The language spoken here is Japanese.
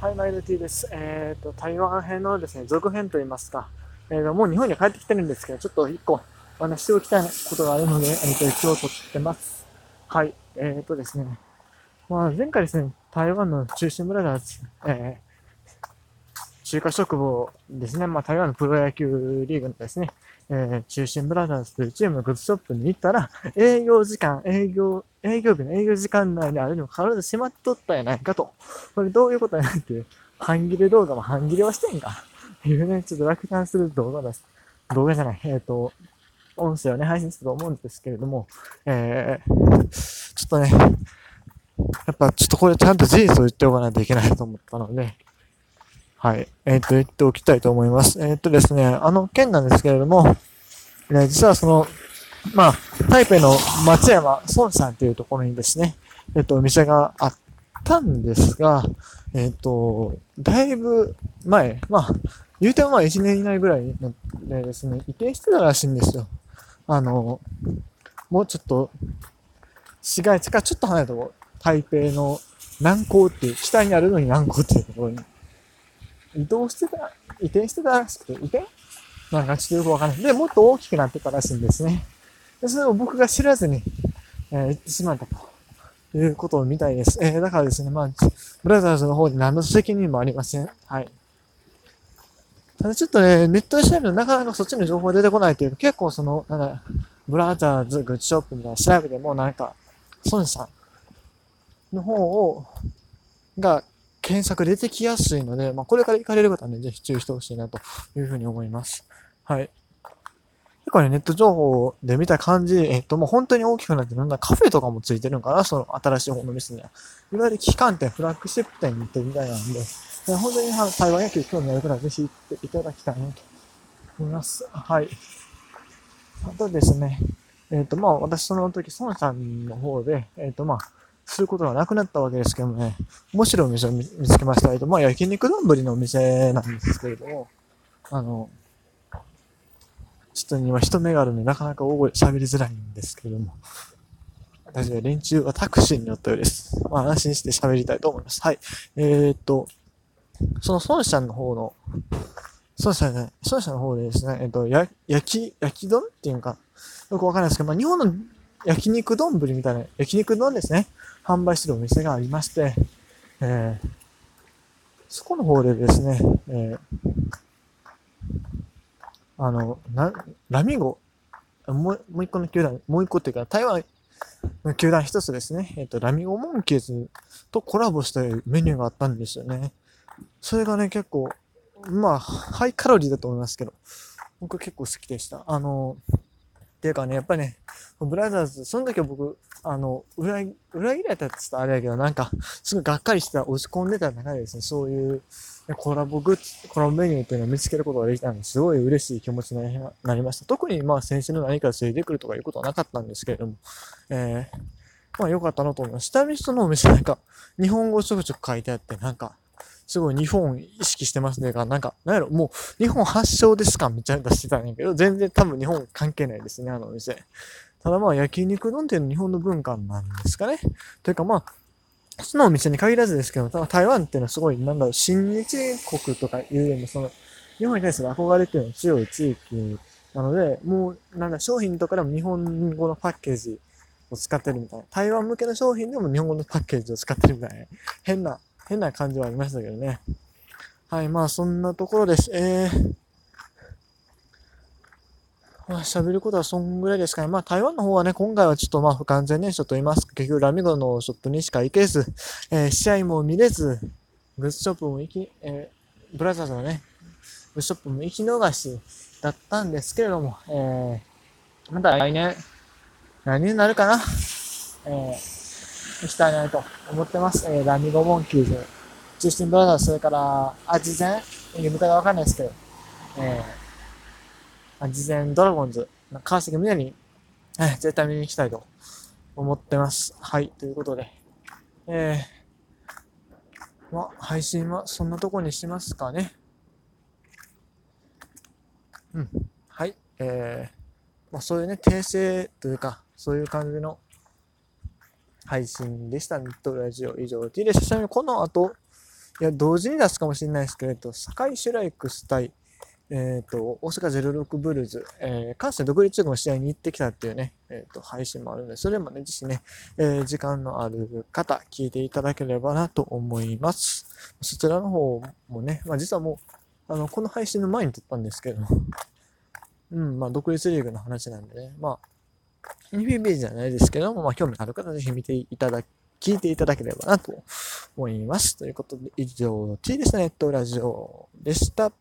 はい、マイルティです。えっ、ー、と、台湾編のですね、続編といいますか、えー、もう日本に帰ってきてるんですけど、ちょっと一個お話しておきたいことがあるので、えっ、ー、と、一応撮ってます。はい、えっ、ー、とですね、まあ、前回ですね、台湾の中心ブラザーズ、えー、中華職房ですね、まあ、台湾のプロ野球リーグのですね、えー、中心ブラザーズというチームのグッズショップに行ったら、営業時間、営業、営業日の営業時間内にあるにもかかわらず閉まっとったやないかと。これどういうことやないっていう、半切れ動画も半切れはしてんか。いうね、ちょっと落胆する動画です。動画じゃない、えっ、ー、と、音声をね、配信したと思うんですけれども、えー、ちょっとね、やっぱちょっとこれちゃんと事実を言っておかないといけないと思ったので、はい。えっ、ー、と、言っておきたいと思います。えっ、ー、とですね、あの件なんですけれども、ね、実はその、まあ、台北の松山孫さんっていうところにですね、えっ、ー、と、お店があったんですが、えっ、と、だいぶ前、まあ、言うてもまあ1年以内ぐらいのでですね、移転してたらしいんですよ。あの、もうちょっと、市街地からちょっと離れたところ、台北の南港っていう、北にあるのに南港っていうところに移動してた、移転してたらしくて、移転なんかちょっとよくわかんない。で、もっと大きくなってたらしいんですね。で、それを僕が知らずに、えー、行ってしまったということみたいです。えー、だからですね、まあ、ブラザーズの方で何の責任もありません。はい。ただちょっとね、ネットで調べるとなかなかそっちの情報が出てこないというか、結構その、なんだ、ブラザーズグッズショップみたいな調べてもなんか、孫さんの方を、が検索出てきやすいので、まあ、これから行かれる方はね、ぜひ注意してほしいなというふうに思います。はい。結構ね、ネット情報で見た感じ、えっと、もう本当に大きくなって、なんだ、カフェとかもついてるんかな、その新しい方の店には。いわゆる機関店、フラッグシップ店に行ってるみたいなんで、本当に台湾野球興味ある方はぜひ行っていただきたいなと思います。はい。あとですね、えっ、と、まあ、私その時、孫さんの方で、えっ、と、まあ、することがなくなったわけですけどもね、面白いお店を見つけました。えっと、まあ、焼肉丼のお店なんですけれども、あの、ちょっと今人目があるのでなかなか大声喋りづらいんですけれども、私は連中はタクシーに乗ったようです。まあ、安心して喋りたいと思います。はい。えー、っと、その孫さんの方の、孫さんね、孫さんの方でですね、えっと、や、焼き、焼き丼っていうか、よくわかんないですけど、まあ、日本の焼肉丼みたいな、焼肉丼ですね。販売してるお店がありまして、えー、そこの方でですね、えー、あの、な、ラミゴ、もう、もう一個の球団、もう一個っていうか、台湾の球団一つですね、えっ、ー、と、ラミゴモンキーズとコラボしたメニューがあったんですよね。それがね、結構、まあ、ハイカロリーだと思いますけど、僕結構好きでした。あの、っていうかね、やっぱりね、ブラザーズ、その時は僕、あの、裏、裏切られたって言ったらあれやけど、なんか、すごいがっかりしてた、落ち込んでた中でですね、そういう、コラボグッズ、コラボメニューっていうのを見つけることができたので、すごい嬉しい気持ちになりました。特にまあ先週の何か連れてくるとかいうことはなかったんですけれども、えー、まあ良かったなと思います。下見人のお店なんか、日本語ちょくちょく書いてあって、なんか、すごい日本意識してますね、なんか、なんやろ、もう日本発祥ですかめっちゃ出してたんやけど、全然多分日本関係ないですね、あのお店。ただまあ焼肉丼っていうのは日本の文化なんですかね。というかまあ、そのお店に限らずですけど、台湾っていうのはすごい、なんだろう、親日国とかいうよりも、その、日本に対する憧れっていうのが強い地域なので、もう、なんだ、商品とかでも日本語のパッケージを使ってるみたいな。台湾向けの商品でも日本語のパッケージを使ってるみたいな。変な変な感じはありましたけどね。はい、まあそんなところです。えー、まあ喋ることはそんぐらいですかね。まあ台湾の方はね、今回はちょっとまあ不完全燃焼と言いますか、結局ラミゴのショップにしか行けず、えー、試合も見れず、グッズショップも行き、えー、ブラザーズのね、グッズショップも行き逃しだったんですけれども、えー、また来年、何になるかなえーしたいなと思ってます。えー、ラミゴモンキーズ、中心ブラザーズ、それから、アジゼン、読み方わかんないですけど、えー、アジゼンドラゴンズ、川崎宮に、えー、絶対見に行きたいと思ってます。はい、ということで、えー、ま、配信はそんなとこにしますかね。うん。はい。えー、まあそういうね、訂正というか、そういう感じの配信でした。ネットラジオ以上 T で。ちなみにこの後、いや、同時に出すかもしれないですけれど、堺シュライクス対、えっ、ー、と、大阪06ブルーズ、えー、関西独立の試合に行ってきたっていうね、えっ、ー、と、配信もあるので、それもね、ぜひね、えー、時間のある方、聞いていただければなと思います。そちらの方もね、まあ実はもう、あの、この配信の前に撮ったんですけど、うん、まあ独立リーグの話なんでね、まあ、二部ページじゃないですけども、まあ興味ある方は、ぜひ見ていただ聞いていただければなと思います。ということで、以上、T ですネットラジオでした。